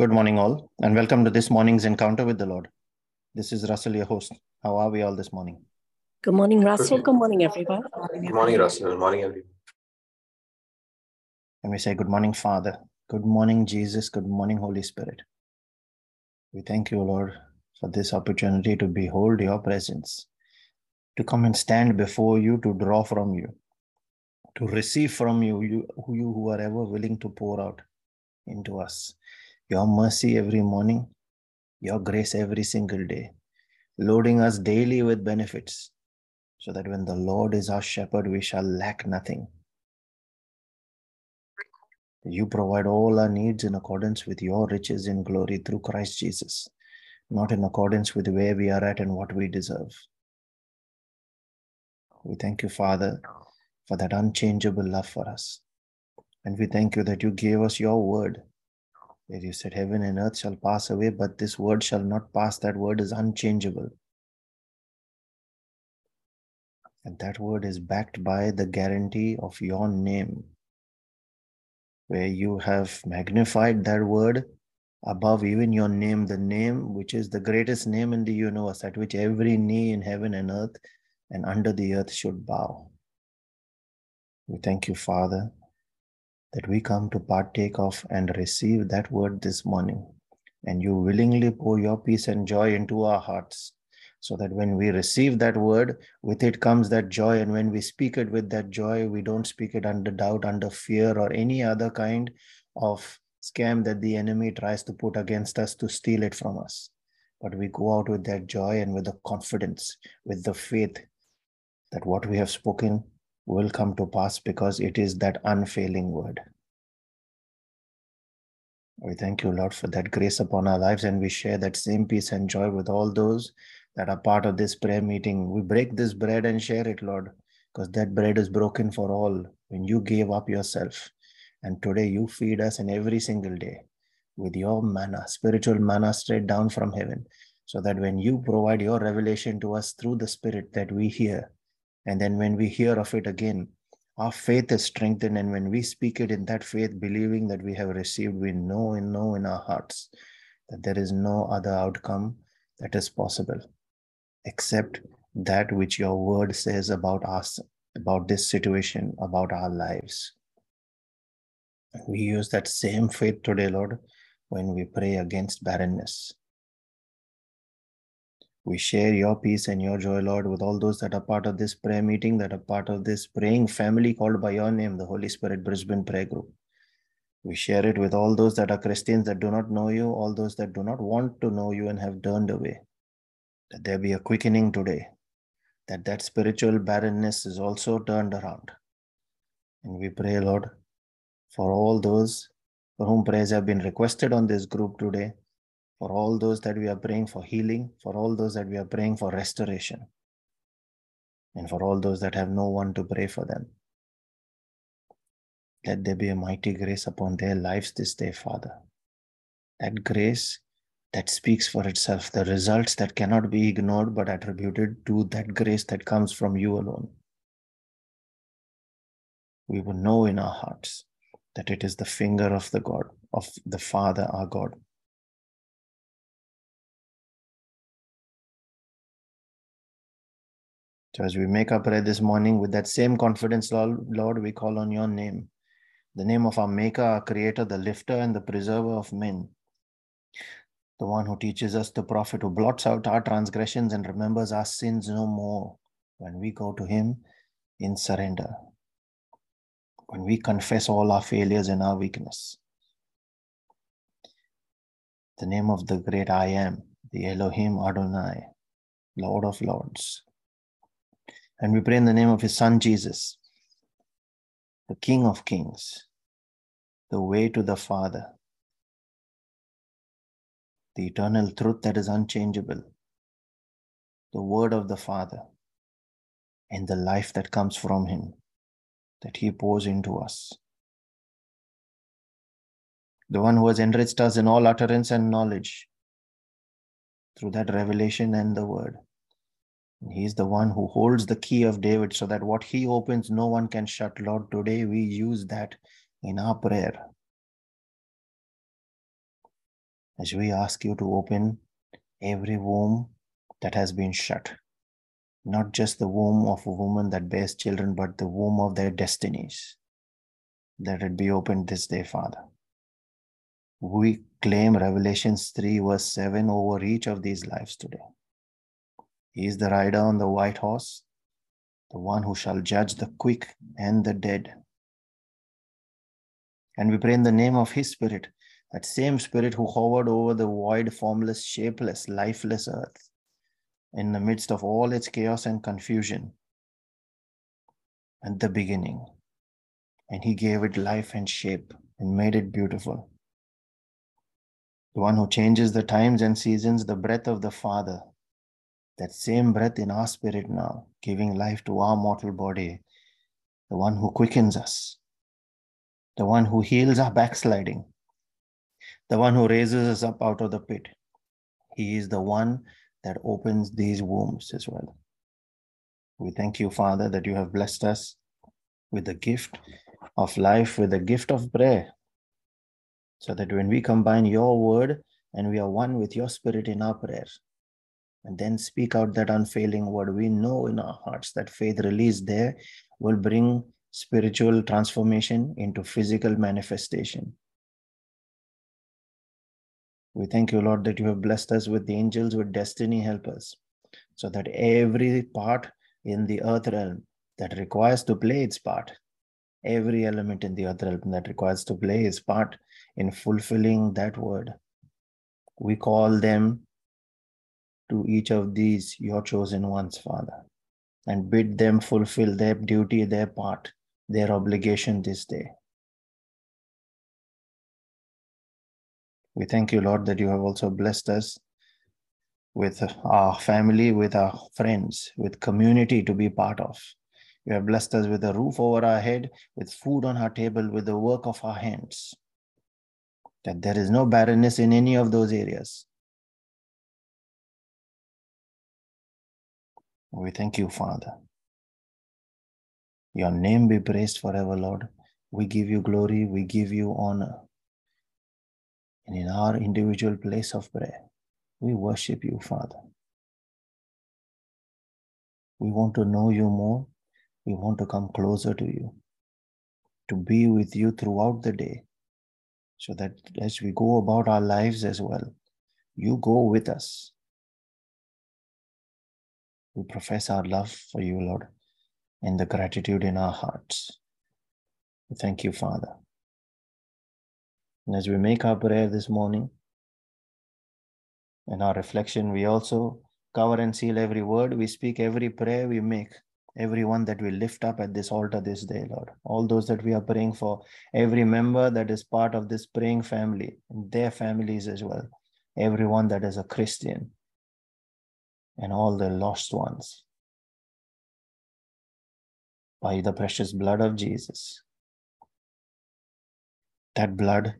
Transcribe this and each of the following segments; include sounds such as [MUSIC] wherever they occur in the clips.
Good morning, all, and welcome to this morning's encounter with the Lord. This is Russell, your host. How are we all this morning? Good morning, Russell. Good morning, everyone. Good morning, Russell. Good morning, everyone. And we say, Good morning, Father. Good morning, Jesus. Good morning, Holy Spirit. We thank you, Lord, for this opportunity to behold your presence, to come and stand before you, to draw from you, to receive from you, you, you who are ever willing to pour out into us your mercy every morning, your grace every single day, loading us daily with benefits, so that when the Lord is our shepherd, we shall lack nothing. You provide all our needs in accordance with your riches in glory through Christ Jesus, not in accordance with where we are at and what we deserve. We thank you, Father, for that unchangeable love for us. And we thank you that you gave us your word where you said, Heaven and earth shall pass away, but this word shall not pass. That word is unchangeable. And that word is backed by the guarantee of your name, where you have magnified that word above even your name, the name which is the greatest name in the universe, at which every knee in heaven and earth and under the earth should bow. We thank you, Father, that we come to partake of and receive that word this morning. And you willingly pour your peace and joy into our hearts, so that when we receive that word, with it comes that joy. And when we speak it with that joy, we don't speak it under doubt, under fear, or any other kind of scam that the enemy tries to put against us to steal it from us. But we go out with that joy and with the confidence, with the faith that what we have spoken will come to pass because it is that unfailing word. We thank you, Lord, for that grace upon our lives, and we share that same peace and joy with all those that are part of this prayer meeting. We break this bread and share it, Lord, because that bread is broken for all when you gave up yourself. And today you feed us in every single day with your manna, spiritual manna straight down from heaven, so that when you provide your revelation to us through the Spirit that we hear, and then when we hear of it again, our faith is strengthened. And when we speak it in that faith, believing that we have received, we know and know in our hearts that there is no other outcome that is possible except that which your word says about us, about this situation, about our lives. We use that same faith today, Lord, when we pray against barrenness. We share your peace and your joy, Lord, with all those that are part of this prayer meeting, that are part of this praying family called by your name, the Holy Spirit Brisbane Prayer Group. We share it with all those that are Christians that do not know you, all those that do not want to know you and have turned away. That there be a quickening today, that that spiritual barrenness is also turned around. And we pray, Lord, for all those for whom prayers have been requested on this group today, for all those that we are praying for healing, for all those that we are praying for restoration, and for all those that have no one to pray for them. Let there be a mighty grace upon their lives this day, Father. That grace that speaks for itself, the results that cannot be ignored but attributed to that grace that comes from you alone. We will know in our hearts that it is the finger of the God, of the Father, our God, So as we make our prayer this morning with that same confidence, Lord, we call on your name, the name of our Maker, our Creator, the lifter and the preserver of men, the one who teaches us, the prophet who blots out our transgressions and remembers our sins no more. When we go to Him in surrender, when we confess all our failures and our weakness. The name of the great I am, the Elohim Adonai, Lord of Lords, and we pray in the name of his son Jesus, the King of Kings, the way to the Father, the eternal truth that is unchangeable, the word of the Father, and the life that comes from him that he pours into us. The one who has enriched us in all utterance and knowledge through that revelation and the word He's the one who holds the key of David so that what he opens, no one can shut. Lord, today we use that in our prayer. as we ask you to open every womb that has been shut. Not just the womb of a woman that bears children, but the womb of their destinies. Let it be opened this day, Father. We claim Revelations 3, verse 7 over each of these lives today. He is the rider on the white horse, the one who shall judge the quick and the dead. And we pray in the name of His Spirit, that same Spirit who hovered over the void, formless, shapeless, lifeless earth in the midst of all its chaos and confusion at the beginning. And He gave it life and shape and made it beautiful. The one who changes the times and seasons, the breath of the Father, that same breath in our spirit now, giving life to our mortal body, the one who quickens us, the one who heals our backsliding, the one who raises us up out of the pit. He is the one that opens these wombs as well. We thank you, Father, that you have blessed us with the gift of life, with the gift of prayer, so that when we combine your word and we are one with your spirit in our prayers, and then speak out that unfailing word. We know in our hearts that faith released there will bring spiritual transformation into physical manifestation. We thank you, Lord, that you have blessed us with the angels, with destiny helpers, so that every part in the earth realm that requires to play its part, every element in the earth realm that requires to play its part in fulfilling that word, we call them to each of these your chosen ones, Father, and bid them fulfill their duty, their part, their obligation this day. We thank you, Lord, that you have also blessed us with our family, with our friends, with community to be part of. You have blessed us with a roof over our head, with food on our table, with the work of our hands. That there is no barrenness in any of those areas. We thank you, Father. Your name be praised forever, Lord. We give you glory, we give you honor. And in our individual place of prayer, we worship you, Father. We want to know you more. We want to come closer to you, to be with you throughout the day, so that as we go about our lives as well, you go with us we profess our love for you, Lord, and the gratitude in our hearts. Thank you, Father. And as we make our prayer this morning and our reflection, we also cover and seal every word we speak, every prayer we make, every one that we lift up at this altar this day, Lord. All those that we are praying for, every member that is part of this praying family, their families as well, everyone that is a Christian, and all the lost ones by the precious blood of Jesus. That blood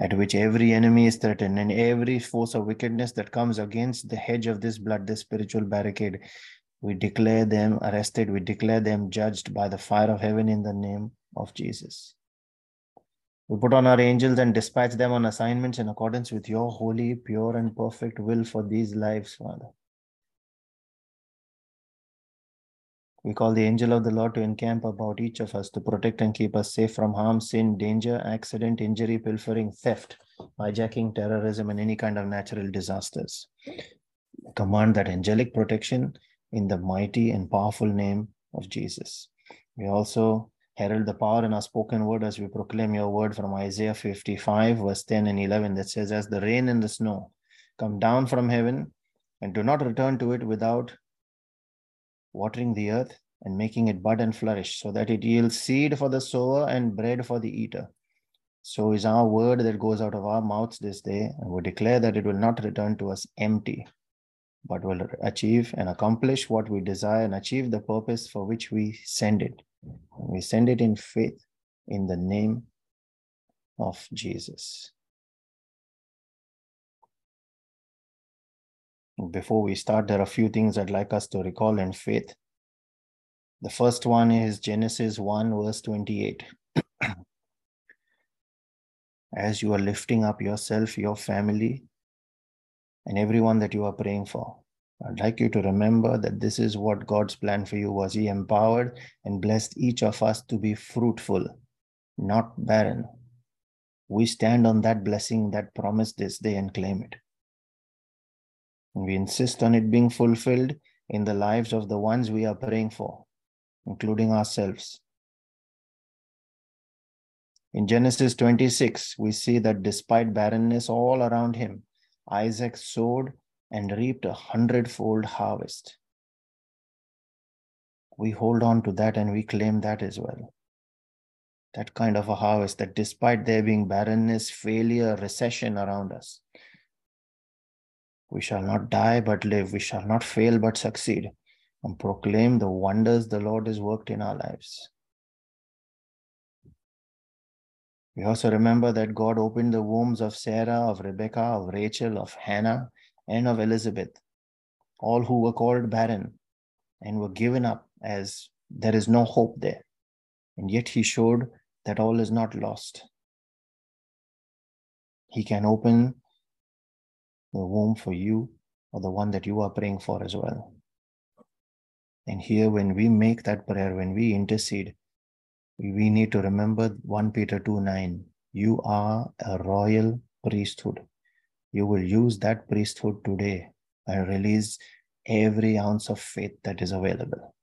at which every enemy is threatened and every force of wickedness that comes against the hedge of this blood, this spiritual barricade, we declare them arrested, we declare them judged by the fire of heaven in the name of Jesus. We put on our angels and dispatch them on assignments in accordance with your holy, pure, and perfect will for these lives, Father. We call the angel of the Lord to encamp about each of us to protect and keep us safe from harm, sin, danger, accident, injury, pilfering, theft, hijacking, terrorism, and any kind of natural disasters. Command that angelic protection in the mighty and powerful name of Jesus. We also herald the power in our spoken word as we proclaim your word from Isaiah 55, verse 10 and 11, that says, As the rain and the snow come down from heaven and do not return to it without watering the earth and making it bud and flourish, so that it yields seed for the sower and bread for the eater. So is our word that goes out of our mouths this day, and we declare that it will not return to us empty, but will achieve and accomplish what we desire and achieve the purpose for which we send it. We send it in faith in the name of Jesus. Before we start, there are a few things I'd like us to recall in faith. The first one is Genesis 1, verse 28. [CLEARS THROAT] as you are lifting up yourself, your family, and everyone that you are praying for. I'd like you to remember that this is what God's plan for you was. He empowered and blessed each of us to be fruitful, not barren. We stand on that blessing, that promise this day and claim it. We insist on it being fulfilled in the lives of the ones we are praying for, including ourselves. In Genesis 26, we see that despite barrenness all around him, Isaac sowed and reaped a hundredfold harvest. We hold on to that and we claim that as well. That kind of a harvest that despite there being barrenness, failure, recession around us, we shall not die but live. We shall not fail but succeed and proclaim the wonders the Lord has worked in our lives. We also remember that God opened the wombs of Sarah, of Rebecca, of Rachel, of Hannah, and of Elizabeth, all who were called barren and were given up as there is no hope there. And yet he showed that all is not lost. He can open the womb for you or the one that you are praying for as well. And here, when we make that prayer, when we intercede, we need to remember 1 Peter 2 9. You are a royal priesthood. You will use that priesthood today and release every ounce of faith that is available.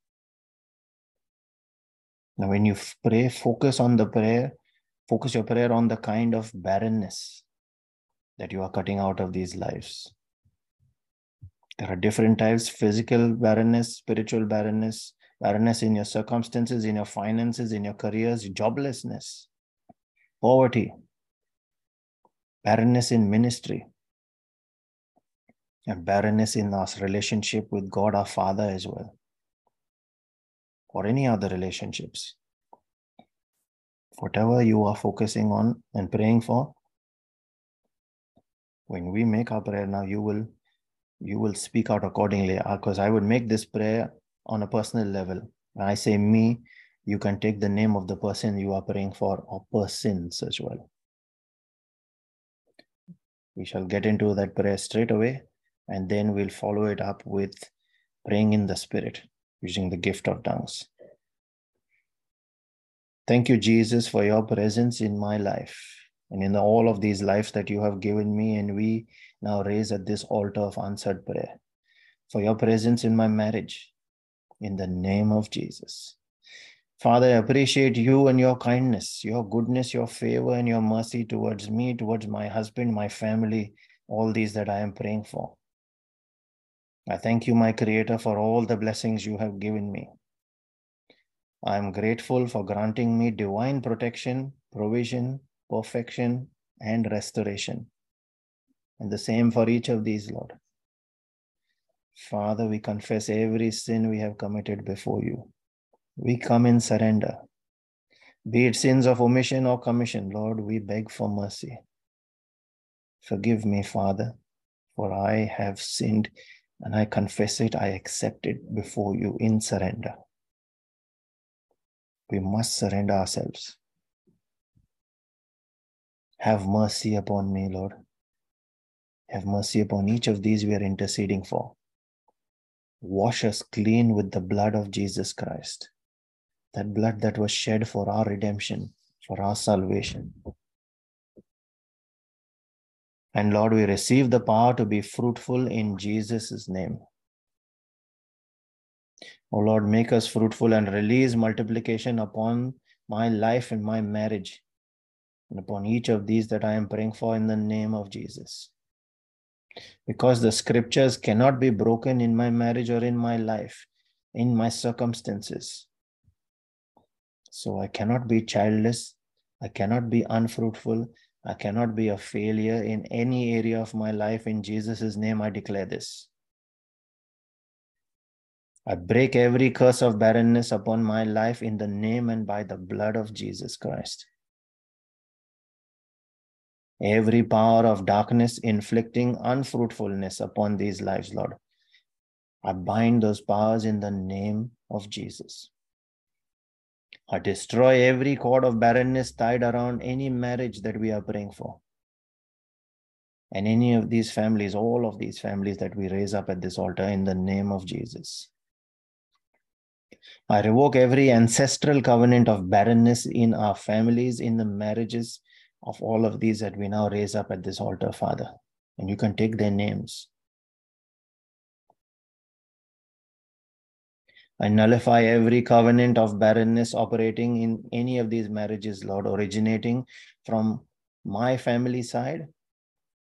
Now, when you pray, focus on the prayer, focus your prayer on the kind of barrenness that you are cutting out of these lives. There are different types physical barrenness, spiritual barrenness, barrenness in your circumstances, in your finances, in your careers, joblessness, poverty, barrenness in ministry, and barrenness in our relationship with God our Father as well, or any other relationships. Whatever you are focusing on and praying for, when we make our prayer now, you will you will speak out accordingly. Uh, because I would make this prayer on a personal level. When I say me, you can take the name of the person you are praying for or persons as well. We shall get into that prayer straight away, and then we'll follow it up with praying in the Spirit using the gift of tongues. Thank you, Jesus, for your presence in my life and in all of these lives that you have given me, and we now raise at this altar of answered prayer. For your presence in my marriage, in the name of Jesus. Father, I appreciate you and your kindness, your goodness, your favor, and your mercy towards me, towards my husband, my family, all these that I am praying for. I thank you, my Creator, for all the blessings you have given me. I am grateful for granting me divine protection, provision, perfection, and restoration. And the same for each of these, Lord. Father, we confess every sin we have committed before you. We come in surrender. Be it sins of omission or commission, Lord, we beg for mercy. Forgive me, Father, for I have sinned and I confess it, I accept it before you in surrender. We must surrender ourselves. Have mercy upon me, Lord. Have mercy upon each of these we are interceding for wash us clean with the blood of Jesus Christ, that blood that was shed for our redemption, for our salvation. And Lord, we receive the power to be fruitful in Jesus' name. Oh Lord, make us fruitful and release multiplication upon my life and my marriage, and upon each of these that I am praying for in the name of Jesus because the scriptures cannot be broken in my marriage or in my life, in my circumstances. So I cannot be childless, I cannot be unfruitful, I cannot be a failure in any area of my life. In Jesus' name, I declare this. I break every curse of barrenness upon my life in the name and by the blood of Jesus Christ every power of darkness inflicting unfruitfulness upon these lives, Lord. I bind those powers in the name of Jesus. I destroy every cord of barrenness tied around any marriage that we are praying for. And any of these families, all of these families that we raise up at this altar in the name of Jesus. I revoke every ancestral covenant of barrenness in our families, in the marriages of all of these that we now raise up at this altar, Father. And you can take their names. I nullify every covenant of barrenness operating in any of these marriages, Lord, originating from my family side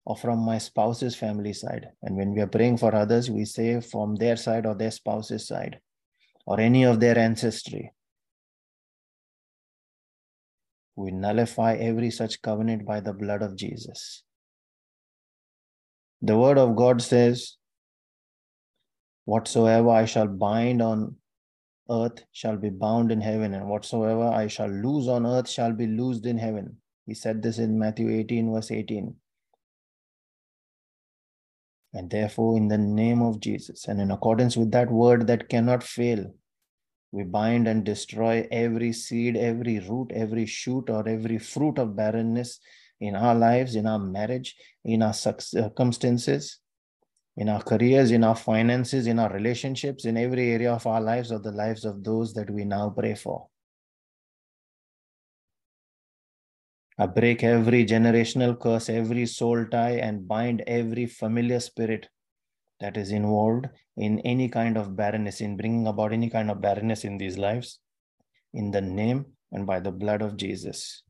or from my spouse's family side. And when we are praying for others, we say from their side or their spouse's side or any of their ancestry. We nullify every such covenant by the blood of Jesus. The word of God says, Whatsoever I shall bind on earth shall be bound in heaven, and whatsoever I shall loose on earth shall be loosed in heaven. He said this in Matthew 18, verse 18. And therefore, in the name of Jesus, and in accordance with that word that cannot fail, we bind and destroy every seed, every root, every shoot, or every fruit of barrenness in our lives, in our marriage, in our circumstances, in our careers, in our finances, in our relationships, in every area of our lives or the lives of those that we now pray for. I break every generational curse, every soul tie, and bind every familiar spirit that is involved in any kind of barrenness, in bringing about any kind of barrenness in these lives, in the name and by the blood of Jesus.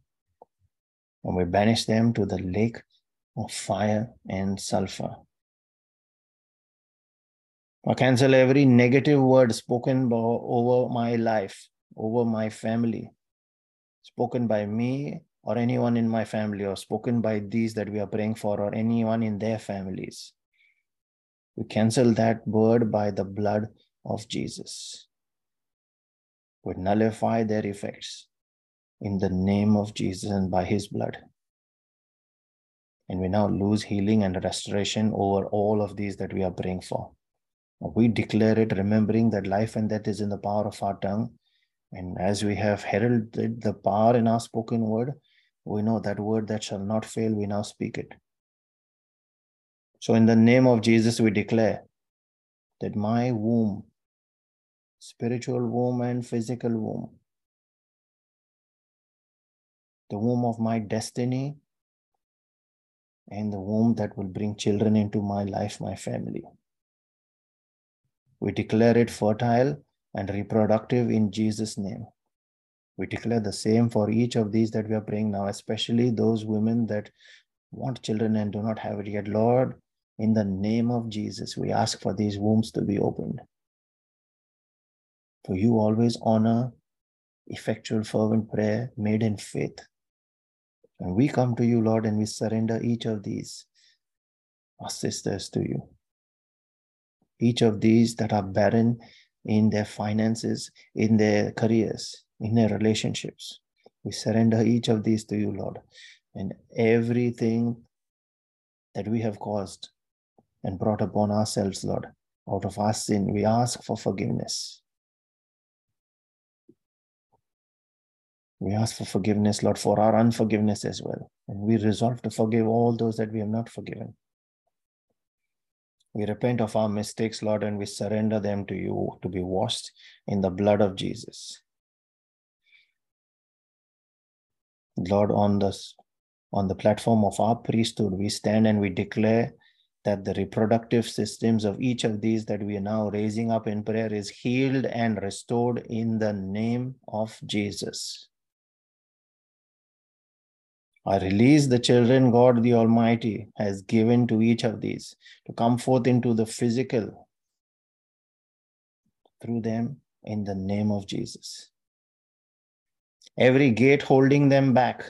And we banish them to the lake of fire and sulfur. I cancel every negative word spoken over my life, over my family, spoken by me or anyone in my family, or spoken by these that we are praying for, or anyone in their families. We cancel that word by the blood of Jesus. We nullify their effects in the name of Jesus and by his blood. And we now lose healing and restoration over all of these that we are praying for. We declare it, remembering that life and death is in the power of our tongue. And as we have heralded the power in our spoken word, we know that word that shall not fail, we now speak it. So, in the name of Jesus, we declare that my womb, spiritual womb and physical womb, the womb of my destiny, and the womb that will bring children into my life, my family we declare it fertile and reproductive in Jesus' name. We declare the same for each of these that we are praying now, especially those women that want children and do not have it yet. Lord, in the name of Jesus, we ask for these wombs to be opened. For you always honor effectual, fervent prayer made in faith. And we come to you, Lord, and we surrender each of these, our sisters, to you each of these that are barren in their finances, in their careers, in their relationships. We surrender each of these to you, Lord. And everything that we have caused and brought upon ourselves, Lord, out of our sin, we ask for forgiveness. We ask for forgiveness, Lord, for our unforgiveness as well. And we resolve to forgive all those that we have not forgiven. We repent of our mistakes, Lord, and we surrender them to you to be washed in the blood of Jesus. Lord, on this on the platform of our priesthood, we stand and we declare that the reproductive systems of each of these that we are now raising up in prayer is healed and restored in the name of Jesus. I release the children God the Almighty has given to each of these to come forth into the physical through them in the name of Jesus. Every gate holding them back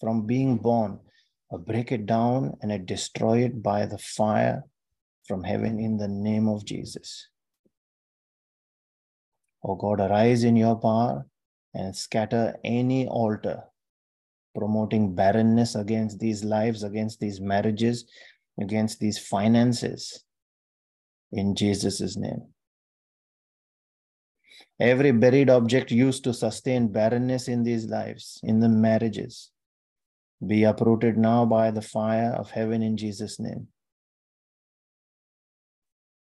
from being born, I break it down and I destroy it by the fire from heaven in the name of Jesus. Oh God, arise in your power and scatter any altar promoting barrenness against these lives, against these marriages, against these finances in Jesus' name. Every buried object used to sustain barrenness in these lives, in the marriages, be uprooted now by the fire of heaven in Jesus' name.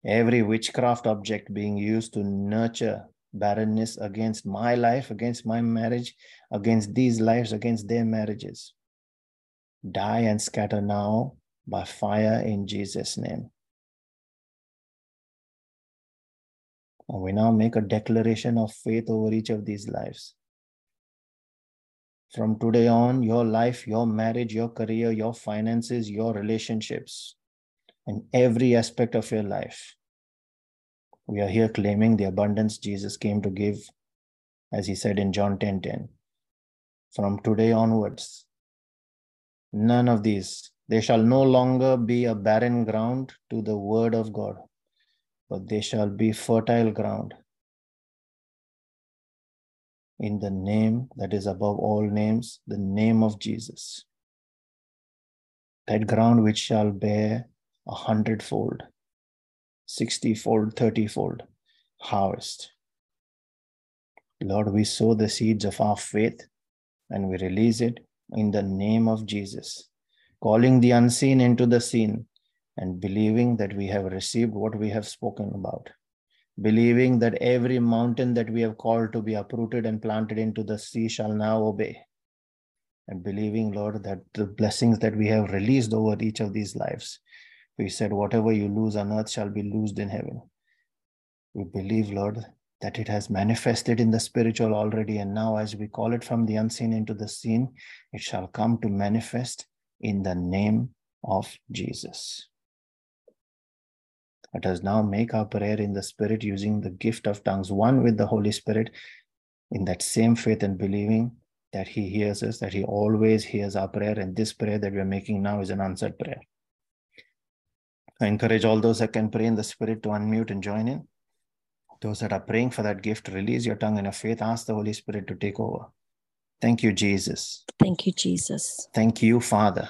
Every witchcraft object being used to nurture barrenness against my life, against my marriage, against these lives, against their marriages, die and scatter now by fire in Jesus' name. And we now make a declaration of faith over each of these lives. From today on, your life, your marriage, your career, your finances, your relationships, and every aspect of your life. We are here claiming the abundance Jesus came to give, as he said in John 10 10. From today onwards, none of these, they shall no longer be a barren ground to the word of God, but they shall be fertile ground in the name that is above all names, the name of Jesus. That ground which shall bear a hundredfold, sixtyfold, thirtyfold harvest. Lord, we sow the seeds of our faith and we release it in the name of Jesus, calling the unseen into the seen and believing that we have received what we have spoken about believing that every mountain that we have called to be uprooted and planted into the sea shall now obey. And believing, Lord, that the blessings that we have released over each of these lives, we said, whatever you lose on earth shall be loosed in heaven. We believe, Lord, that it has manifested in the spiritual already. And now, as we call it from the unseen into the seen, it shall come to manifest in the name of Jesus. Let us now make our prayer in the Spirit using the gift of tongues, one with the Holy Spirit, in that same faith and believing that He hears us, that He always hears our prayer. And this prayer that we're making now is an answered prayer. I encourage all those that can pray in the Spirit to unmute and join in. Those that are praying for that gift, release your tongue in a faith. Ask the Holy Spirit to take over. Thank you, Jesus. Thank you, Jesus. Thank you, Father.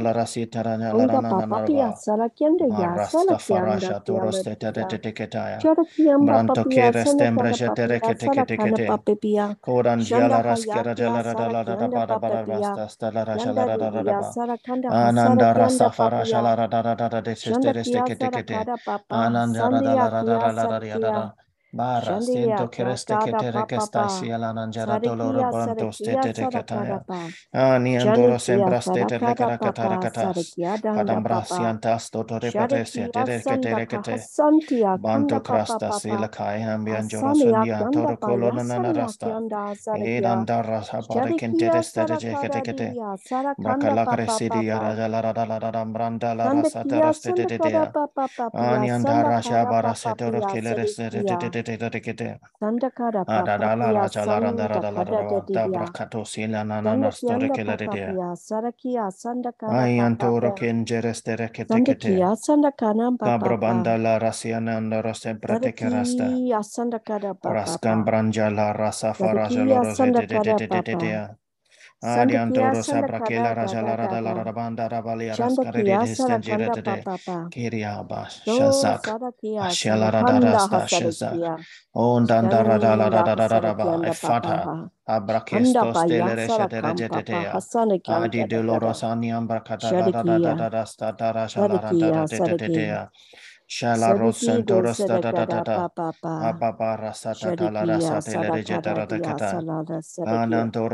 takarikata. hakia Hadan sanda de kada landa raso papipia. prostele Yanda hasara reseteredecatea. kianda De dalaga de sara dion kanda jarodos papipia. catabrasia nambra Hua catara sara sadadadada. kianda hasara Da ya kianda brabanta da pia. rasa brokele Shala resete ya de de sara diasca ya kia stadada. sara kada Edin papia. jeliara nambra balada Banti satoro hasanda se pada kianda katikataya. papaya sara Ananda kianda rasta farajela Stala radela da rasoto dia, sarakara retetekete. papia, Rakta sarakia, kolam jaradala salakianda. rasitara Onda papapia, nalarana sarakianda ya, Marasta salakianda farasha Branto hayakia, jala radala sarakianda radabada papia. barabasta stala rajala Yanda dia, radadaba. sarakanda Ananda rasta hasarakianda farasha papia. la radadada de Shanda stento kakada kerestekete papa. rekestaisi alananjara doloro Sarakia, branto sarakia, sarakada steteteketaya. pa. Ani andoro sembra stete sarakada lekarakatara papa katas. sarakia danda Kadambra papa siantas sharikia sanda terekete kahasantia kanda Banto crasta sila papa kai ambian jorosandia kyanda toro pa colonna nana yasania rasta. kyanda sarakia Edanda rasa para sharikia kenteres sarakada terekete. diya sarakanda Brakala papa cresidi araja la rada la rada branda la rasa sandakia teraste sandakada tetea. papa papa Anianda ah, rasha sandakada Sandakia Adiantoro sabra sandakada kela da raja da la da rada la da rada banda rabali raskare de Shandakia distenjira sarakanda de Kiriaba Shazak Ashela rada rasta Shazak Ondanda rada la rada rada rada hasarakianda Efata papa Anda Abrakesto stele resha de sarakam papa rejetetea Adi ambrakata la rada da Shadakia da da sta da rasha rada da Shala Sadiki de rosentoros da da da da sadakada da papa Ababa rasata la Shadikia rasate le Sadakada rejetera de Dia kata Ananto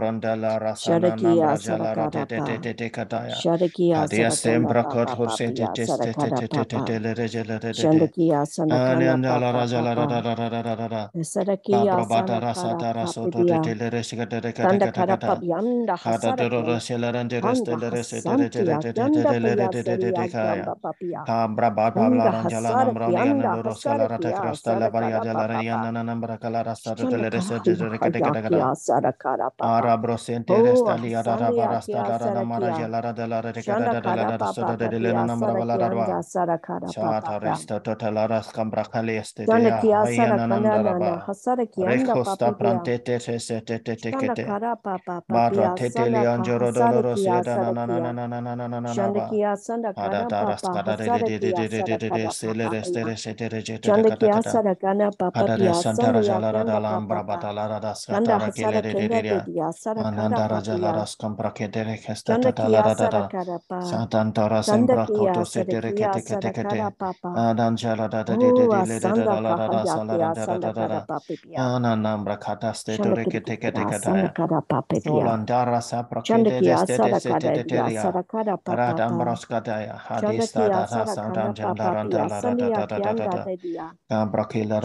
rasana Shadakia nambra jalara de Sadakada de de Pa de de kataya. Shadakia Hadia Sadakanda sembra kot hose te te te te te te te te le rejele de de de. Shandakia Sandakana Anandala Papa rajala da da da da da da da da. Babra bata Sadakada rasata rasoto de Papia te le resiga de de kata kata kata. Hada de ro Hasarakianda rosela rande Anda le de Hasantia de de de Kyanda de le de Paya de de de Saria de kaya. Kabra bata bla Unda ranjala la kianda, liana loro hasara sala rata kia, crosta la varia papa. riana nambra rasta Shanda tele resta kahari jere kete kete mahayaki kete hasara kara papa. ara brosente Oh, resta da hasani raba yaki rasta da hasara da mara kia. jala da la rata Shanda da da la da rasta de papi lena nambra hasara vala da kianda, rwa hasara kara Shata papa. resta totala ras kambra kale este Shanda ya kia haya hasara kana nananda nana, raba hasara kianda Recosta prantete se se te te te Shanda kete kara papa papi Barra hasana teteli ka anjoro doloro kia sieda na na na na na na na na na na na Shanda ba. kia sanda Ada kana daras papa Çanda kiyasa da kana papa piyasa da yanda papa. Çanda hasara kenda de diyasa da kana papa. Çanda kiyasa da kana papa. Çanda kiyasa da kiyasa da kana papa. Uva sanda papa ya kiyasa da kana papa piyasa. Çanda kiyasa da kana papa piyasa. Çanda kiyasa da kana piyasa da kana papa. Çanda kiyasa da kana papa piyasa. da da da da da Brakila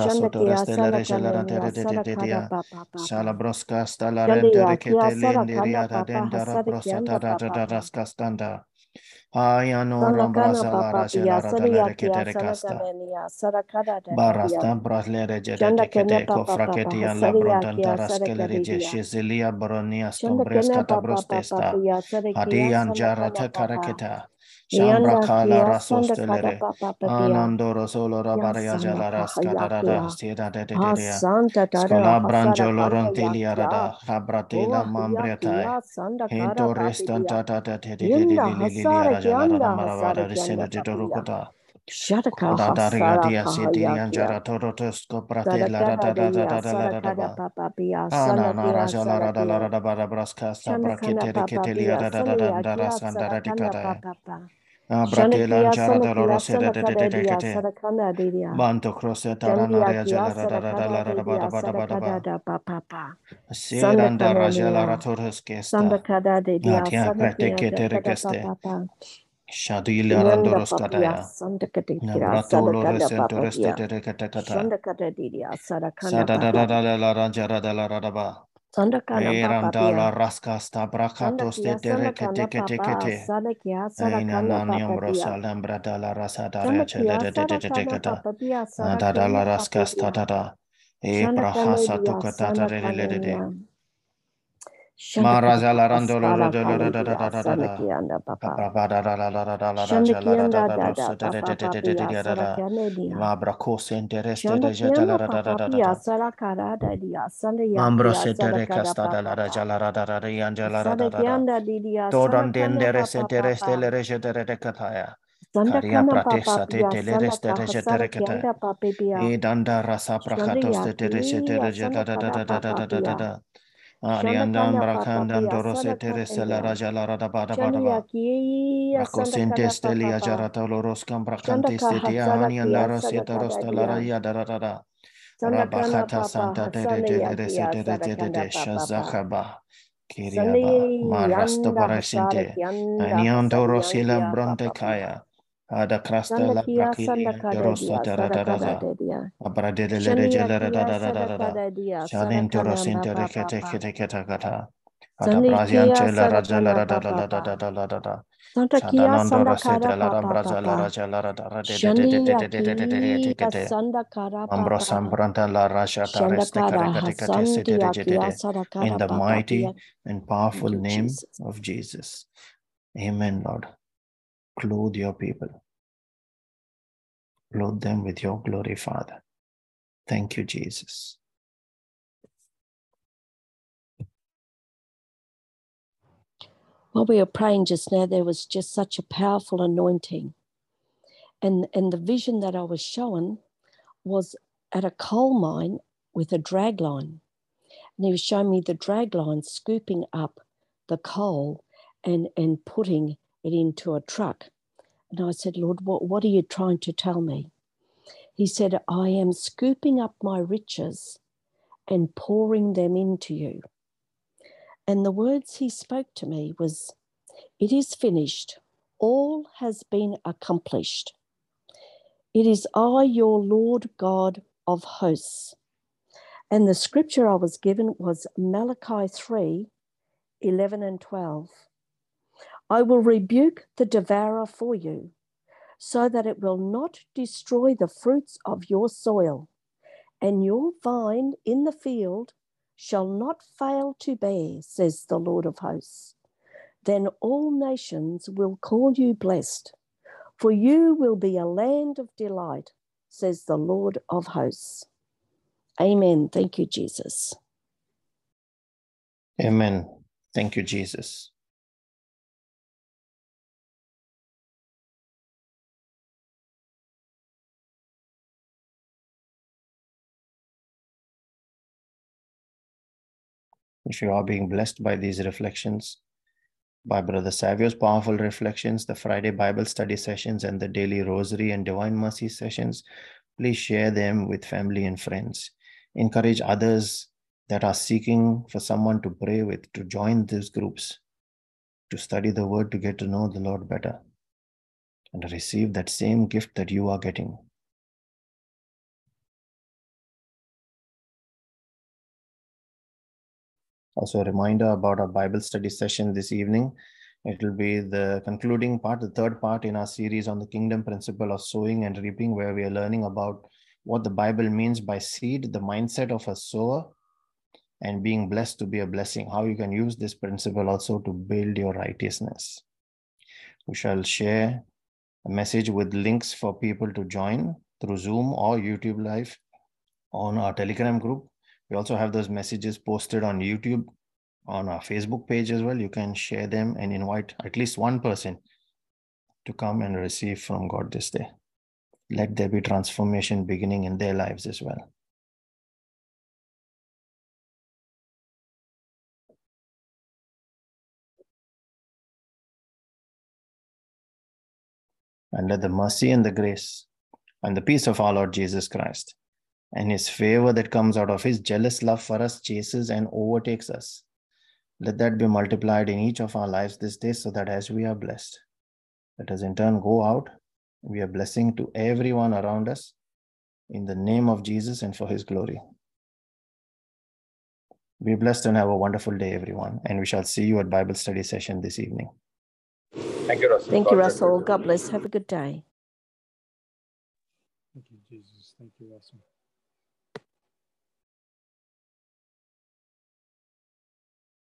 da da da da standa. Ayano rambraza la rajala radalere Barasta braslere gedete kete kofra kete yan la brondanta raskelere jeshe zilia bronia stombreska da jarata karaketa. Shambra Yanda kala kia sanda kada rasostelere. papa pia. Anandoro solo Ya rabaria sanda jalaras kahaya kadarada kia. stira de de de Ha de. santa tada Scola hasara branjolo kana ya rontilia kia. rada. Habratela ya mambriatai. kia sanda kada Hinto papa pia. restanta da de de de de Yinda de de de de hasara rajala rada kianda hasara maravada kianda descended to papia. Rukota. Shataka Koda daria hasara dia kahaya sitilian kia. jara torotos coprate la Sadaka rada da da hadeya da da la rada sarakada ba. papa pia ah, Ana sanda na kia rajala rada la salakia. rada bara braska sta Shandakana brakete papa reketelia pia rada da da sandia da kia raskanda sarakana radikata. papa pa. Abratelan Shandakia jara sanakia dolorose de de de sanakada de de dia kete. sarakana dia. Banto crosse tarana Shandia rea kia jala rada rada sarakada la rada bada dia bada bada sarakada ba. da papa pa. Siranda Sandakana rajala nia. ratorus kesta. Sandakada de dia Natia prete sanakia da kete kada rekeste. papa pa. Shadila Yanda randoros papia kataya. sandakadia Nabratolo sadakada resento papa Bratelan Jarada Rosetta Dedicate Banto Crossa Tarana Raja Siranda Rajala Ratorus Gesta Natia Praticate Erandala raskasta lo ro kali da da da da da da. sanakianda papa. Papa da da da da da da la raja la da da da da da da so da da papa da da da da da papia da da da. sarakane dia. Ma brako se intereste de jeta la da da da da da pia da. sarakara da dia Mambro se te sarakada recasta da la papa raja pa. la da da da da yanja la da da da da. Todan dendere se papa. le reje de kataya. Karia pratesa te pia te le reste sandaka reje de hasara rekata. kianda papa pia. E danda rasa prakatos te te reje te reje da da da da da da da da Ariandan Brakandan Dorose Teresa La Raja La Rada Bada Bada Racosentes Telia Jarata Loroscan Bracantes Tetia Anian La Roseta Rosta La Raya Darada Rabakata Santa Teresa Shazakaba Kiriaba Marasta Barasinte Anian Dorosila Bronte Kaya. Ada crasta la brakili sandakada andorosta dia da da da sadakada da. dia. Abra de de le de jela da da da da da da. sadakada dia Shalintoros sadakana intere papa kete kete kete kata. Ada brazian chela raja la da da da da da da da da papa papa. Papa. De in the mighty and powerful name of Jesus. Amen, Lord. Clothe your people. Clothe them with your glory, Father. Thank you, Jesus. While we were praying just now, there was just such a powerful anointing. And, and the vision that I was shown was at a coal mine with a drag line. And he was showing me the drag line scooping up the coal and, and putting it into a truck. And I said, Lord, what, what are you trying to tell me? He said, I am scooping up my riches and pouring them into you. And the words he spoke to me was, It is finished. All has been accomplished. It is I, your Lord God of hosts. And the scripture I was given was Malachi 3 11 and 12. I will rebuke the devourer for you, so that it will not destroy the fruits of your soil, and your vine in the field shall not fail to bear, says the Lord of hosts. Then all nations will call you blessed, for you will be a land of delight, says the Lord of hosts. Amen. Thank you, Jesus. Amen. Thank you, Jesus. If you are being blessed by these reflections, by Brother Savio's powerful reflections, the Friday Bible study sessions, and the daily rosary and divine mercy sessions, please share them with family and friends. Encourage others that are seeking for someone to pray with to join these groups, to study the word, to get to know the Lord better, and receive that same gift that you are getting. Also, a reminder about our Bible study session this evening. It will be the concluding part, the third part in our series on the kingdom principle of sowing and reaping, where we are learning about what the Bible means by seed, the mindset of a sower, and being blessed to be a blessing, how you can use this principle also to build your righteousness. We shall share a message with links for people to join through Zoom or YouTube Live on our Telegram group. We also have those messages posted on YouTube, on our Facebook page as well. You can share them and invite at least one person to come and receive from God this day. Let there be transformation beginning in their lives as well. And let the mercy and the grace and the peace of our Lord Jesus Christ and his favor that comes out of his jealous love for us chases and overtakes us. Let that be multiplied in each of our lives this day so that as we are blessed, let us in turn go out. We are blessing to everyone around us in the name of Jesus and for his glory. Be blessed and have a wonderful day, everyone. And we shall see you at Bible study session this evening. Thank you, Russell. Thank God you, Russell. God bless. Have a good day. Thank you, Jesus. Thank you, Russell.